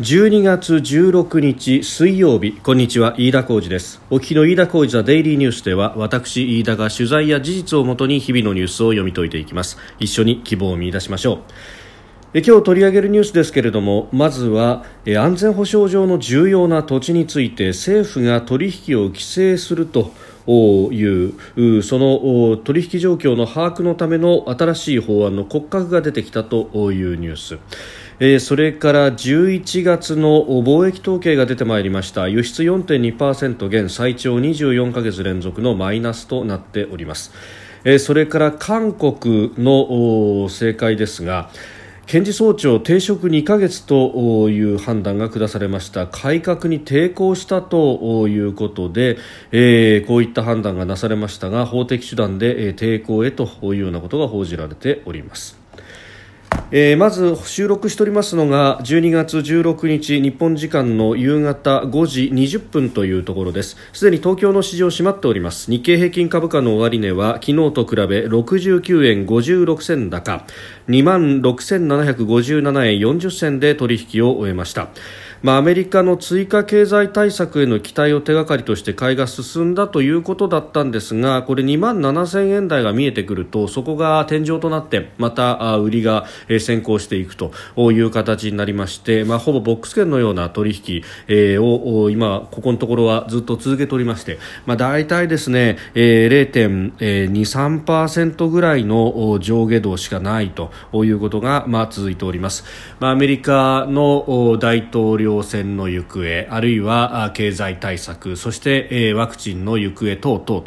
12月16日水曜日。こんにちは。飯田浩二です。お聞きの飯田浩二ザデイリーニュースでは私飯田が取材や事実をもとに日々のニュースを読み解いていきます。一緒に希望を見出しましょう。え今日取り上げるニュースですけれどもまずはえ安全保障上の重要な土地について政府が取引を規制するというその取引状況の把握のための新しい法案の骨格が出てきたというニュース。えー、それから11月の貿易統計が出てまいりました。輸出4.2%減最長24ヶ月連続のマイナスとなっております、えー、それから韓国の正解ですが検事総長停職2ヶ月という判断が下されました。改革に抵抗したということで、えー、こういった判断がなされましたが法的手段で、抵抗へというようなことが報じられております。えー、まず収録しておりますのが12月16日日本時間の夕方5時20分というところです。すでに東京の市場閉まっております。日経平均株価の終値は昨日と比べ69円56銭高2万6757円40銭で取引を終えました。まあ、アメリカの追加経済対策への期待を手がかりとして買いが進んだということだったんですがこれ2万7000円台が見えてくるとそこが天井となってまた売りが先行していくという形になりまして、まあ、ほぼボックス券のような取引を今、ここのところはずっと続けておりまして、まあ、大体ですね0.23%ぐらいの上下動しかないということが、まあ、続いております。まあ、アメリカの大統領選の行方あるいは経済対策そしてワクチンの行方等々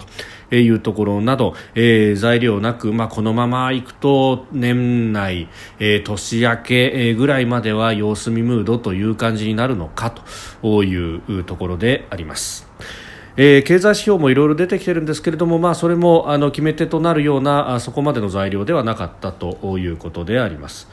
というところなど、えー、材料なく、まあ、このままいくと年内、えー、年明けぐらいまでは様子見ムードという感じになるのかというところであります。えー、経済指標もいろいろ出てきているんですけれども、まあ、それもあの決め手となるようなそこまでの材料ではなかったということであります。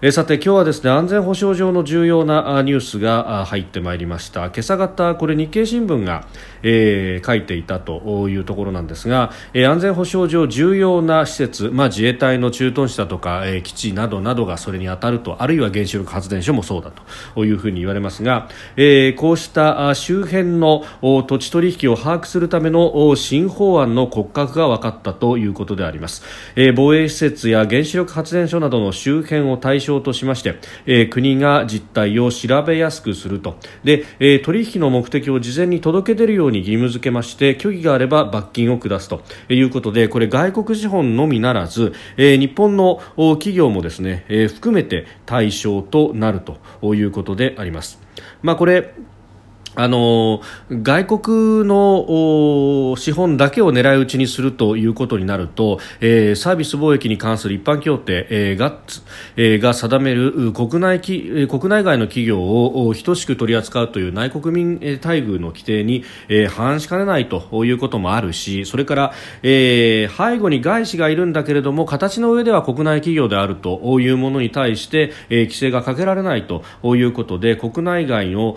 えさて今日はですね安全保障上の重要なニュースが入ってまいりました。今朝方これ日経新聞が、えー、書いていたというところなんですが、えー、安全保障上重要な施設、まあ、自衛隊の駐屯地だとか、えー、基地などなどがそれに当たるとあるいは原子力発電所もそうだというふうに言われますが、えー、こうした周辺の土地取引を把握するための新法案の骨格が分かったということであります、えー、防衛施設や原子力発電所などの周辺を対象象としまして、えー、国が実態を調べやすくするとで、えー、取引の目的を事前に届け出るように義務付けまして虚偽があれば罰金を下すということでこれ外国資本のみならず、えー、日本の企業もですね、えー、含めて対象となるということであります。まあ、これあの外国の資本だけを狙い撃ちにするということになると、えー、サービス貿易に関する一般協定、えー、ガッツ、えー、が定める国内き国内外の企業を等しく取り扱うという内国民待遇の規定に、えー、反しかねないということもあるしそれから、えー、背後に外資がいるんだけれども形の上では国内企業であるというものに対して、えー、規制がかけられないということで国内外の、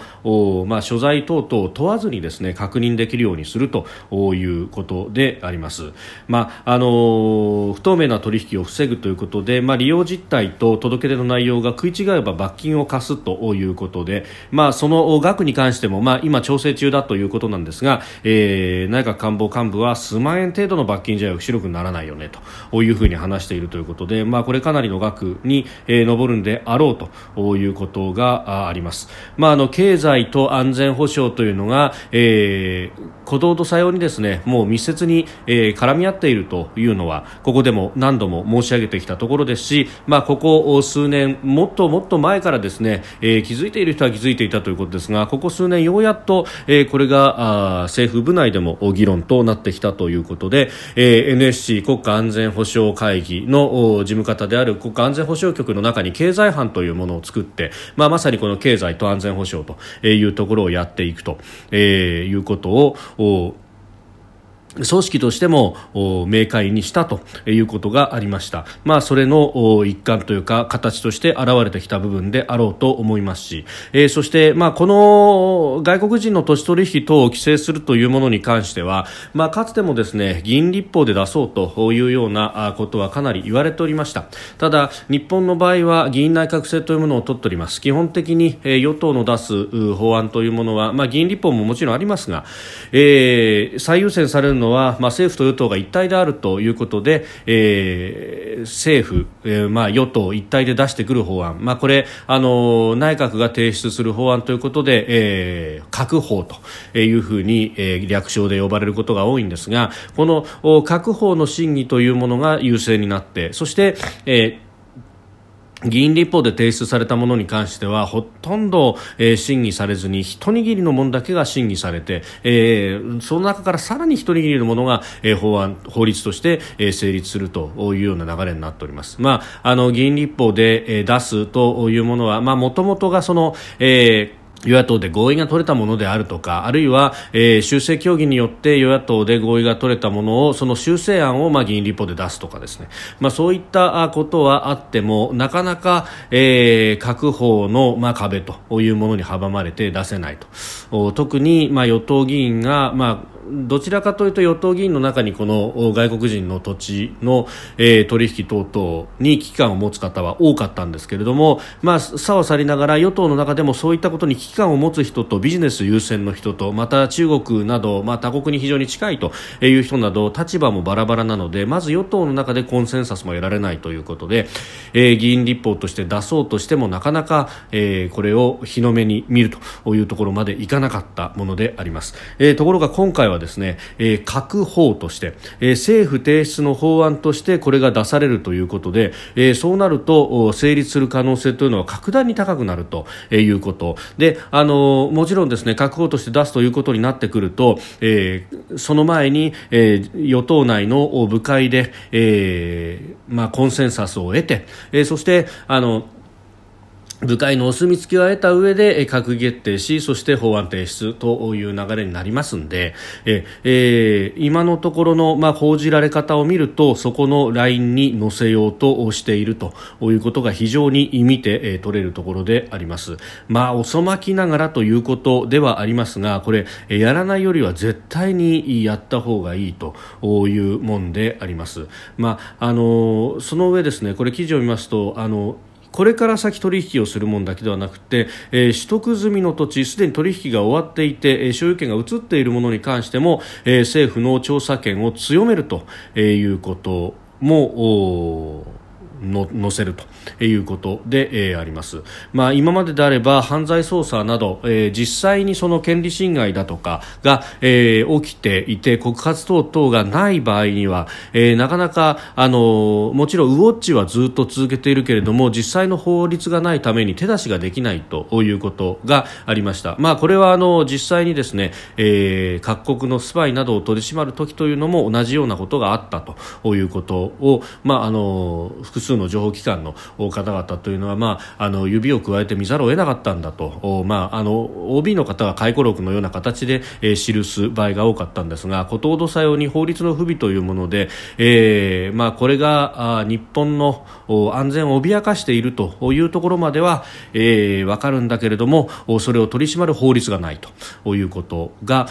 まあ、所在在等々を問わずにですね確認できるようにするということであります。まああの不透明な取引を防ぐということで、まあ、利用実態と届け出の内容が食い違えば罰金を課すということで、まあ、その額に関しても、まあ、今調整中だということなんですが、えー、内閣官房幹部は数万円程度の罰金じゃ抑止力にならないよねというふうに話しているということで、まあ、これかなりの額に、えー、上るんであろうということがあります。まあ、あの経済と安全保障というのが、えー、鼓動と作用にですねもう密接に、えー、絡み合っているというのはここでも何度も申し上げてきたところですし、まあ、ここ数年もっともっと前からですね、えー、気づいている人は気づいていたということですがここ数年ようやっと、えー、これがあ政府部内でも議論となってきたということで、えー、NSC 国家安全保障会議の事務方である国家安全保障局の中に経済班というものを作って、まあ、まさにこの経済と安全保障というところをやっていくと、えー、いうことを o 組織としても明快にしたということがありました、まあ、それの一環というか形として現れてきた部分であろうと思いますし、えー、そして、まあ、この外国人の土地取引等を規制するというものに関しては、まあ、かつてもですね議員立法で出そうというようなことはかなり言われておりました。ただ、日本の場合は議員内閣制というものを取っております。基本的に与党の出す法案というものは、まあ、議員立法ももちろんありますが、えー、最優先されるのは、まあ、政府と与党が一体であるということで、えー、政府、えー、まあ、与党一体で出してくる法案、まあ、これあの内閣が提出する法案ということで、えー、各法というふうに、えー、略称で呼ばれることが多いんですがこの各法の審議というものが優勢になってそして、えー議員立法で提出されたものに関してはほとんど、えー、審議されずに一握りのものだけが審議されて、えー、その中からさらに一握りのものが、えー、法案法律として、えー、成立するというような流れになっております。まあ、あの議員立法で、えー、出すというものはもともとがその、えー与野党で合意が取れたものであるとかあるいは、えー、修正協議によって与野党で合意が取れたものをその修正案を、まあ、議員立法で出すとかですね、まあ、そういったことはあってもなかなか、えー、各方の、まあ、壁というものに阻まれて出せないと。特に、まあ、与党議員が、まあどちらかというと与党議員の中にこの外国人の土地の、えー、取引等々に危機感を持つ方は多かったんですけれども、まあ、差を去りながら与党の中でもそういったことに危機感を持つ人とビジネス優先の人とまた中国など、まあ、他国に非常に近いという人など立場もバラバラなのでまず与党の中でコンセンサスも得られないということで、えー、議員立法として出そうとしてもなかなか、えー、これを日の目に見るというところまでいかなかったものであります。えー、ところが今回はですね、えー、各法として、えー、政府提出の法案としてこれが出されるということで、えー、そうなると成立する可能性というのは格段に高くなるということ。で、あのもちろんですね各法として出すということになってくると、えー、その前に、えー、与党内の部会で、えーまあ、コンセンサスを得て、えー、そしてあの部会のお墨付きを得た上で閣議決定しそして法案提出という流れになりますのでえ、えー、今のところの、まあ、報じられ方を見るとそこのラインに載せようとしているということが非常に見て、えー、取れるところであります、まあ、遅まきながらということではありますがこれやらないよりは絶対にやった方がいいというもんであります、まあ、あのその上ですねこれ記事を見ますとあのこれから先取引をするものだけではなくて、えー、取得済みの土地すでに取引が終わっていて、えー、所有権が移っているものに関しても、えー、政府の調査権を強めるということも載せるということで、えー、あります、まあ、今までであれば犯罪捜査など、えー、実際にその権利侵害だとかが、えー、起きていて告発等々がない場合には、えー、なかなかあのもちろんウォッチはずっと続けているけれども実際の法律がないために手出しができないということがありました、まあ、これはあの実際にですね、えー、各国のスパイなどを取り締まる時というのも同じようなことがあったということを、まあ、あの複数数の情報機関の方々というのは、まあ、あの指をくわえて見ざるを得なかったんだと、まあ、あの OB の方は回顧録のような形で、えー、記す場合が多かったんですがことほどさように法律の不備というもので、えーまあ、これがあ日本の安全を脅かしているというところまでは、えー、分かるんだけれどもそれを取り締まる法律がないということが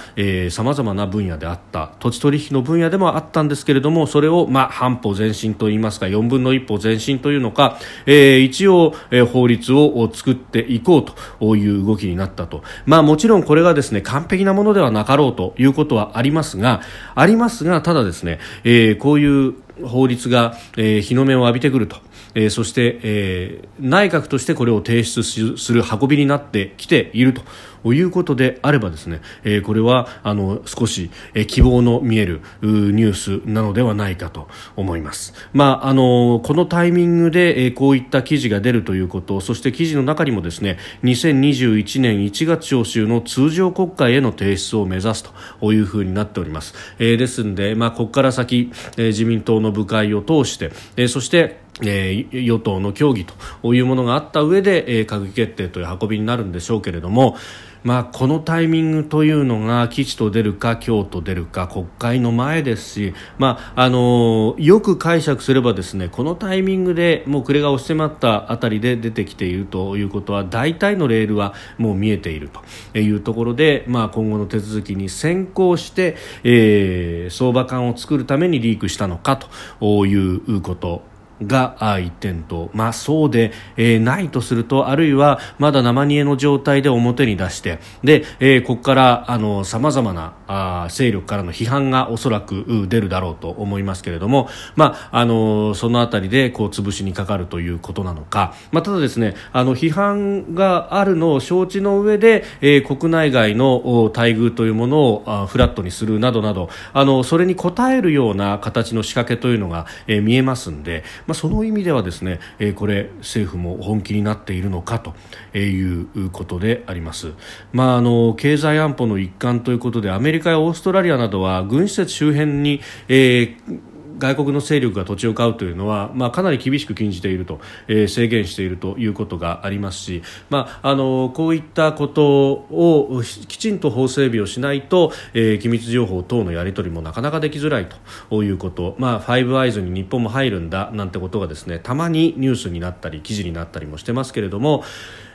さまざまな分野であった土地取引の分野でもあったんですけれどもそれを、まあ、半歩前進といいますか4分の1歩前進というのか、えー、一応、えー、法律を作っていこうという動きになったと、まあ、もちろんこれがですね完璧なものではなかろうということはありますがありますがただですね、えー、こういう法律が、えー、日の目を浴びてくると。えー、そして、えー、内閣としてこれを提出する運びになってきていると。ということであればですね、えー、これはあの少し、えー、希望の見えるニュースなのではないかと思います。まあ、あのこのタイミングで、えー、こういった記事が出るということそして記事の中にもですね2021年1月召集の通常国会への提出を目指すというふうになっております。えー、ですので、まあ、ここから先、えー、自民党の部会を通して、えー、そしてえー、与党の協議というものがあった上で、えー、閣議決定という運びになるんでしょうけれども、まあ、このタイミングというのが吉と出るか今日と出るか国会の前ですし、まああの、よく解釈すればですねこのタイミングでもう暮れが押し迫ったあたりで出てきているということは大体のレールはもう見えているというところで、まあ、今後の手続きに先行して、えー、相場感を作るためにリークしたのかということが1点と、まあ、そうで、えー、ないとするとあるいはまだ生煮えの状態で表に出してで、えー、ここからさまざまなあ勢力からの批判がおそらく出るだろうと思いますけれども、まあ、あのそのあたりでこう潰しにかかるということなのか、まあ、ただですねあの批判があるのを承知の上で、えー、国内外の待遇というものをあフラットにするなどなどあのそれに応えるような形の仕掛けというのが、えー、見えますんで、まあ、その意味ではですね、えー、これ政府も本気になっているのかということであります。まあ、あの経済安保の一環ということでアメリカやオーストラリアなどは軍施設周辺に、えー外国の勢力が土地を買うというのは、まあ、かなり厳しく禁じていると、えー、制限しているということがありますし、まあ、あのこういったことをきちんと法整備をしないと、えー、機密情報等のやり取りもなかなかできづらいということ、まあ、ファイブアイズに日本も入るんだなんてことがですねたまにニュースになったり記事になったりもしてますけれども、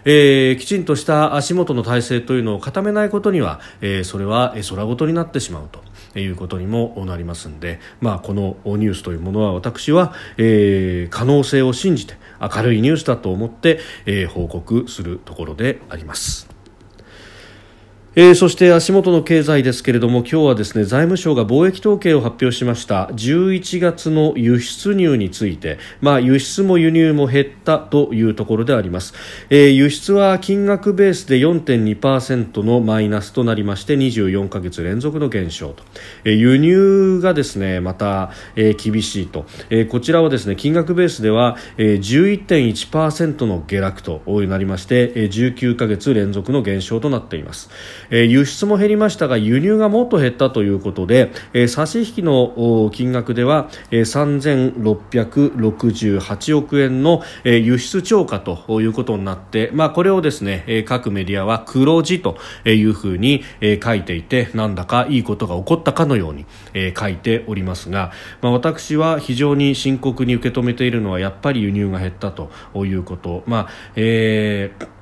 えー、きちんとした足元の体制というのを固めないことには、えー、それは空ごとになってしまうと。いうことにもなりますので、まあ、このニュースというものは私は、えー、可能性を信じて明るいニュースだと思って、えー、報告するところであります。えー、そして足元の経済ですけれども今日はですね財務省が貿易統計を発表しました。11月の輸出入について、まあ、輸出も輸入も減ったというところであります、えー、輸出は金額ベースで4.2%のマイナスとなりまして24ヶ月連続の減少と、えー、輸入がですねまた、えー、厳しいと、えー、こちらはですね金額ベースでは、えー、11.1%の下落となりまして、えー、19ヶ月連続の減少となっています。えー、輸出も減りましたが輸入がもっと減ったということで、えー、差し引きの金額では、えー、3668億円の、えー、輸出超過ということになって、まあ、これをですね、各メディアは黒字というふうに、えー、書いていてなんだかいいことが起こったかのように、えー、書いておりますが、まあ、私は非常に深刻に受け止めているのはやっぱり輸入が減ったということ。まあえー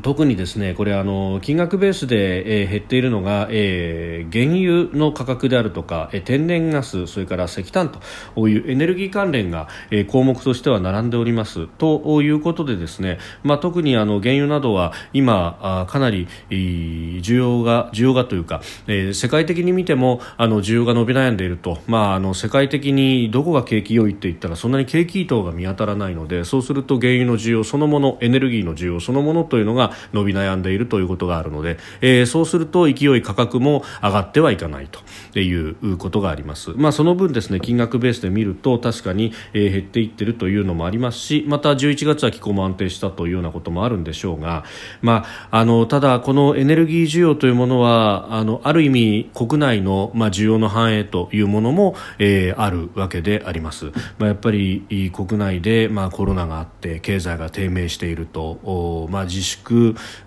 特にですねこれあの金額ベースで、えー、減っているのが、えー、原油の価格であるとか、えー、天然ガスそれから石炭というエネルギー関連が、えー、項目としては並んでおります。ということでですね、まあ、特にあの原油などは今あかなり需要が需要がというか、えー、世界的に見てもあの需要が伸び悩んでいると、まあ、あの世界的にどこが景気良いって言ったらそんなに景気等が見当たらないのでそうすると原油の需要そのものエネルギーの需要そのものというのがが伸び悩んでいるということがあるので、えー、そうすると勢い価格も上がってはいかないということがあります。まあ、その分ですね金額ベースで見ると確かに、えー、減っていってるというのもありますしまた11月は気候も安定したというようなこともあるんでしょうが、まあ、あのただこのエネルギー需要というものはあのある意味国内の、まあ、需要の反映というものも、えー、あるわけであります。まあ、やっぱり国内で、まあ、コロナがあって経済が低迷していると、まあ、自粛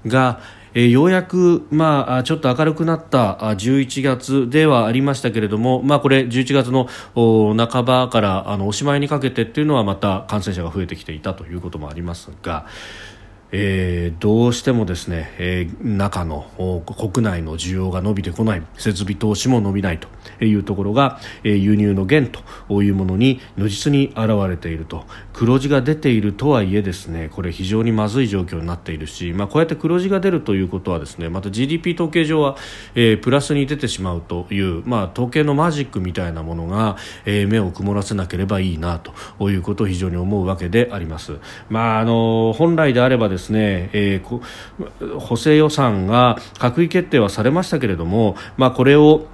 が、え、ようやく、まあ、ちょっと明るくなった11月ではありましたけれども、まあ、これ11月の半ばからあのおしまいにかけてっていうのはまた感染者が増えてきていたということもありますが、えー、どうしてもですね、えー、中の国内の需要が伸びてこない。設備投資も伸びないと。いうところが、えー、輸入の減というものに如実に現れていると。黒字が出ているとはいえですねこれ非常にまずい状況になっているし、まあ、こうやって黒字が出るということはですねまた GDP 統計上は、えー、プラスに出てしまうという、まあ、統計のマジックみたいなものが、えー、目を曇らせなければいいなということを非常に思うわけであります。まあ、あの本来であればですね、えー、補正予算が閣議決定はされましたけれども、まあ、これを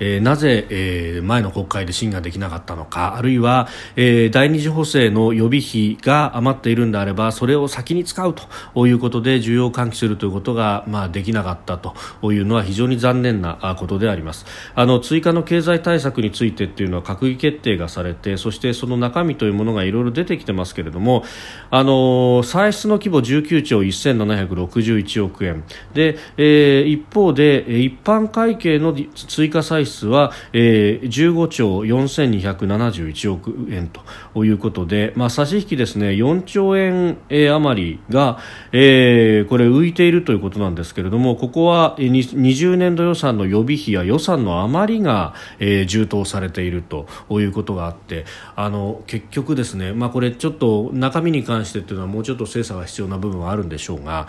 えー、なぜ、えー、前の国会で審議できなかったのかあるいは、えー、第二次補正の予備費が余っているんであればそれを先に使うということで需要を喚起するということが、まあ、できなかったというのは非常に残念なことであります。あの追加の経済対策についてっていうのは閣議決定がされてそしてその中身というものがいろいろ出てきてますけれどもあの歳出の規模19兆1761億円。で、えー、一方で一般会計の追加歳出は、えー、15兆4271億円ということで、まあ、差し引きですね4兆円、えー、余りが、えー、これ浮いているということなんですけれどもここは20年度予算の予備費や予算の余りが、えー、充当されているということがあってあの結局ですね、まあ、これちょっと中身に関してというのはもうちょっと精査が必要な部分はあるんでしょうが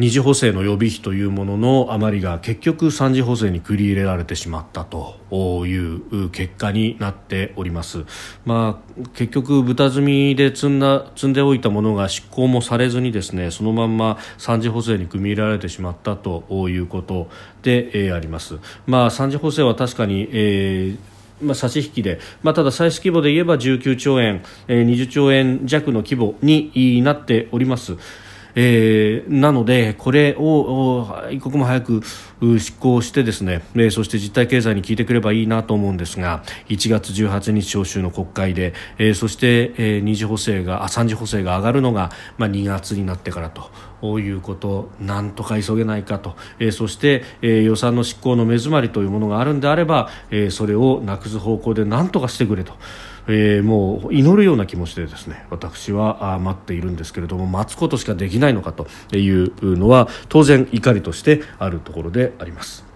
二次補正の予備費というものの余りが結局三次補正に繰り入れられてしまったという結果になっております、まあ、結局豚積みで積んだ積んでおいたものが執行もされずにですねそのまんま三次補正に組み入れられてしまったということで、えー、あります、まあ、三次補正は確かに、えーまあ、差し引きで、まあ、ただ歳出規模で言えば19兆円、えー、20兆円弱の規模になっております。えー、なので、これを一刻も早く執行してですね、えー、そして実体経済に効いてくればいいなと思うんですが1月18日召集の国会で、えー、そして、えー、2次補正があ3次補正が上がるのが、まあ、2月になってからと。いうことなんとか急げないかと、えー、そして、えー、予算の執行の目詰まりというものがあるんであれば、えー、それをなくす方向でなんとかしてくれと。えー、もう祈るような気持ちでですね私は待っているんですけれども待つことしかできないのかというのは当然怒りとしてあるところであります。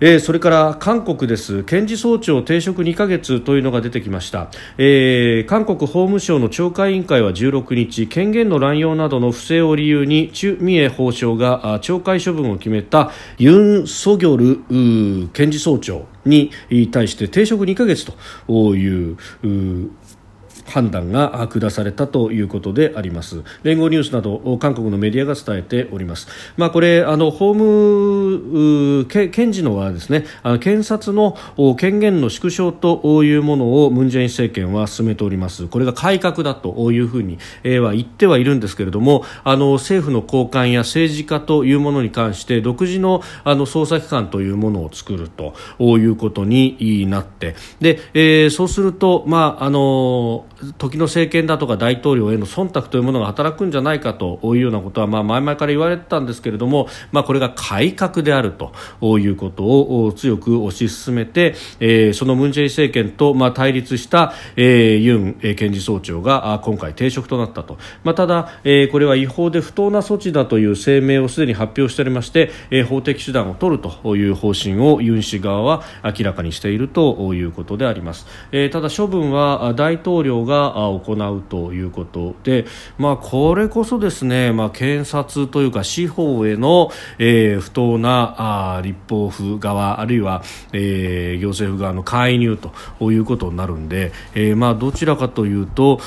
えー、それから韓国です。検事総長停職2ヶ月というのが出てきました、えー、韓国法務省の調査委員会は16日権限の乱用などの不正を理由にチュ・ミエ法相が懲戒処分を決めたユン・ソギョル検事総長に対して停職2ヶ月という判断が下されたということであります。連合ニュースなど韓国のメディアが伝えております、まあ、これあの法務検事のはですねあの検察の権限の縮小というものをムン・ジェイン政権は進めております。これが改革だというふうに、は言ってはいるんですけれどもあの政府の高官や政治家というものに関して独自のあの捜査機関というものを作るということになってで、えー、そうすると、まああの時の政権だとか大統領への忖度というものが働くんじゃないかというようなことは、まあ、前々から言われてたんですけれども、まあ、これが改革であるということを強く推し進めて、えー、そのムン・ジェイン政権と、まあ、対立した、えー、ユン検事総長が今回停職となったと、まあ、ただ、えー、これは違法で不当な措置だという声明をすでに発表しておりまして、えー、法的手段を取るという方針をユン氏側は明らかにしているということであります、えー、ただ処分は大統領がが行うということで、まあ、これこそですね、まあ、検察というか司法への、えー、不当なあ立法府側あるいは、えー、行政府側の介入ということになるんで、えーまあ、どちらかというと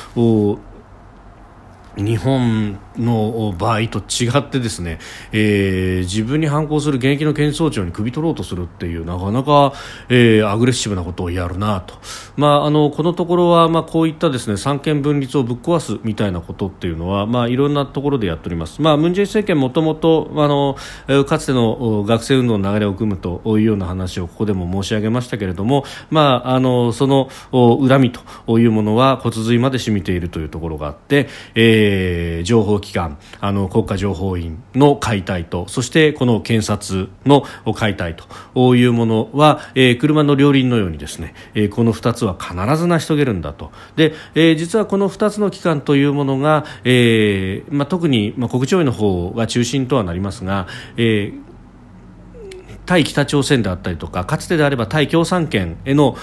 日本の場合と違ってですね、えー、自分に反抗する現役の検察庁に首取ろうとするっていうなかなか、えー、アグレッシブなことをやるなと、まあ、あのこのところは、まあ、こういったですね三権分立をぶっ壊すみたいなことっていうのは、まあ、いろんなところでやっております、まあ、ムン・ジェイン政権もともとあのかつての学生運動の流れを組むというような話をここでも申し上げましたけれども、まあ、あのその恨みというものは骨髄まで染みているというところがあって、えー、情報機関あの国家情報院の解体とそしてこの検察の解体というものは、えー、車の両輪のようにですね、えー、この2つは必ず成し遂げるんだと。で、えー、実はこの2つの機関というものが、えーまあ、特に、まあ、国庁院の方が中心とはなりますが、えー対北朝鮮であったりとかかつてであれば対共産圏への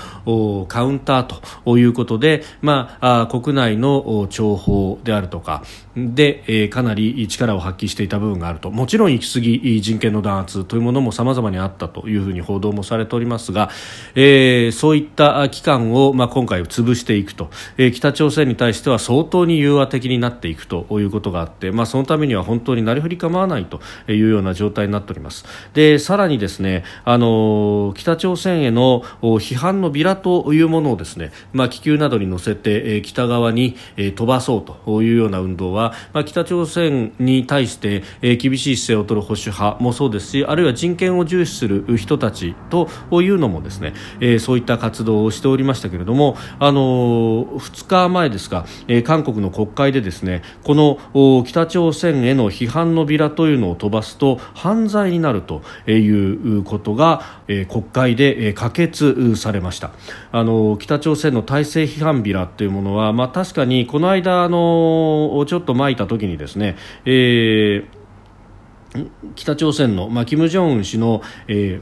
カウンターということで、まあ、国内の諜報であるとかで、えー、かなり力を発揮していた部分があると。もちろん行き過ぎ人権の弾圧というものも様々にあったというふうに報道もされておりますが、えー、そういった機関を、まあ、今回潰していくと、えー、北朝鮮に対しては相当に融和的になっていくということがあって、まあ、そのためには本当になりふり構わないというような状態になっております。でさらにですねあの北朝鮮への批判のビラというものをですね、まあ、気球などに乗せて、えー、北側に、え、飛ばそうというような運動は、まあ、北朝鮮に対して、えー、厳しい姿勢を取る保守派もそうですしあるいは人権を重視する人たちというのもですね、えー、そういった活動をしておりましたけれども、あのー、2日前ですか、えー、韓国の国会でですねこの北朝鮮への批判のビラというのを飛ばすと犯罪になるということが、えー、国会で、可決されました。あの北朝鮮の体制批判ビラというものは、まあ、確かにこの間あのちょっとまいた時にですね、えー北朝鮮の、まあ、金正恩氏の、え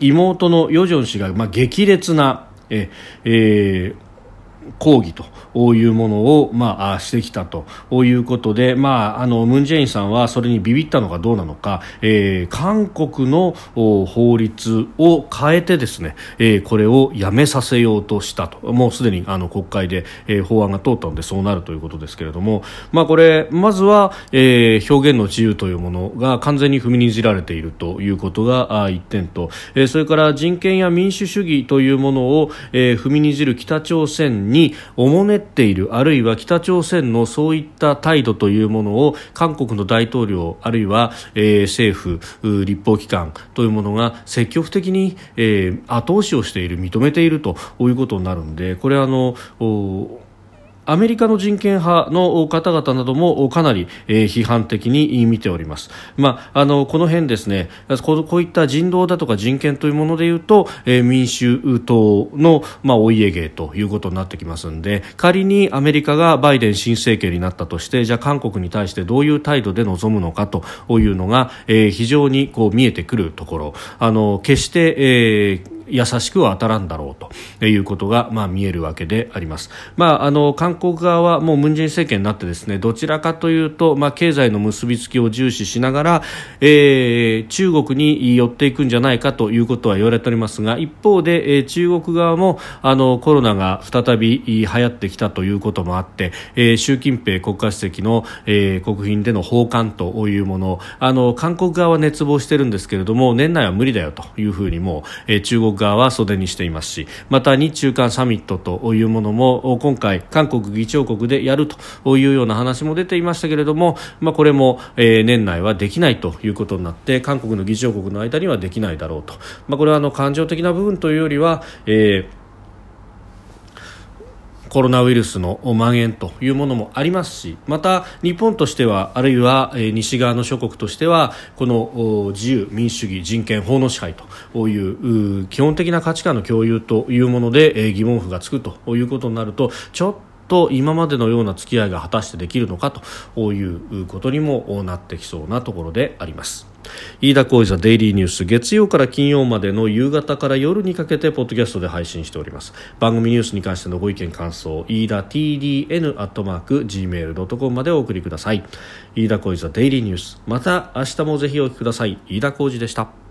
ー、妹の与正氏が、まあ、激烈な、ええー抗議というものを、まあ、してきたということで、まあ、あのムン・ジェインさんはそれにビビったのかどうなのか、えー、韓国の法律を変えてですね、えー、これをやめさせようとしたと。もうすでにあの国会で、えー、法案が通ったのでそうなるということですけれども、まあ、これまずは、えー、表現の自由というものが完全に踏みにじられているということが一点と、えー、それから人権や民主主義というものを、えー、踏みにじる北朝鮮におもねっているあるいは北朝鮮のそういった態度というものを韓国の大統領あるいは、えー、政府立法機関というものが積極的に、えー、後押しをしている認めているということになるのでこれはあのアメリカの人権派の方々などもかなり、批判的に見ております、まあ、あのこの辺ですねこういった人道だとか人権というものでいうと、民主党の、まあ、お家芸ということになってきますので仮にアメリカがバイデン新政権になったとしてじゃあ韓国に対してどういう態度で臨むのかというのが、非常にこう見えてくるところ。あの決して、えー優しくは当たらんだろうということが、まあ、見えるわけであります。まあ、あの韓国側はもうムン・ジェイン政権になってですねどちらかというと、まあ、経済の結びつきを重視しながら、えー、中国に寄っていくんじゃないかということは言われておりますが一方で、えー、中国側もあのコロナが再び流行ってきたということもあって、えー、習近平国家主席の、えー、国賓での訪韓というものあの韓国側は熱望してるんですけれども年内は無理だよというふうにも、えー、中国側は袖にしていますしまた日中韓サミットというものも今回、韓国議長国でやるというような話も出ていましたけれども、まあ、これも、え、年内はできないということになって韓国の議長国の間にはできないだろうと、まあ、これはあの感情的な部分というよりは、えーコロナウイルスの蔓延というものもありますしまた日本としてはあるいは西側の諸国としてはこの自由、民主主義、人権、法の支配という基本的な価値観の共有というもので疑問符がつくということになるとちょっと今までのような付き合いが果たしてできるのかということにもなってきそうなところであります。飯田浩司のデイリーニュース月曜から金曜までの夕方から夜にかけてポッドキャストで配信しております。番組ニュースに関してのご意見感想飯田 TDN アットマーク Gmail.com までお送りください。飯田浩司のデイリーニュース。また明日もぜひお聞きください。飯田浩司でした。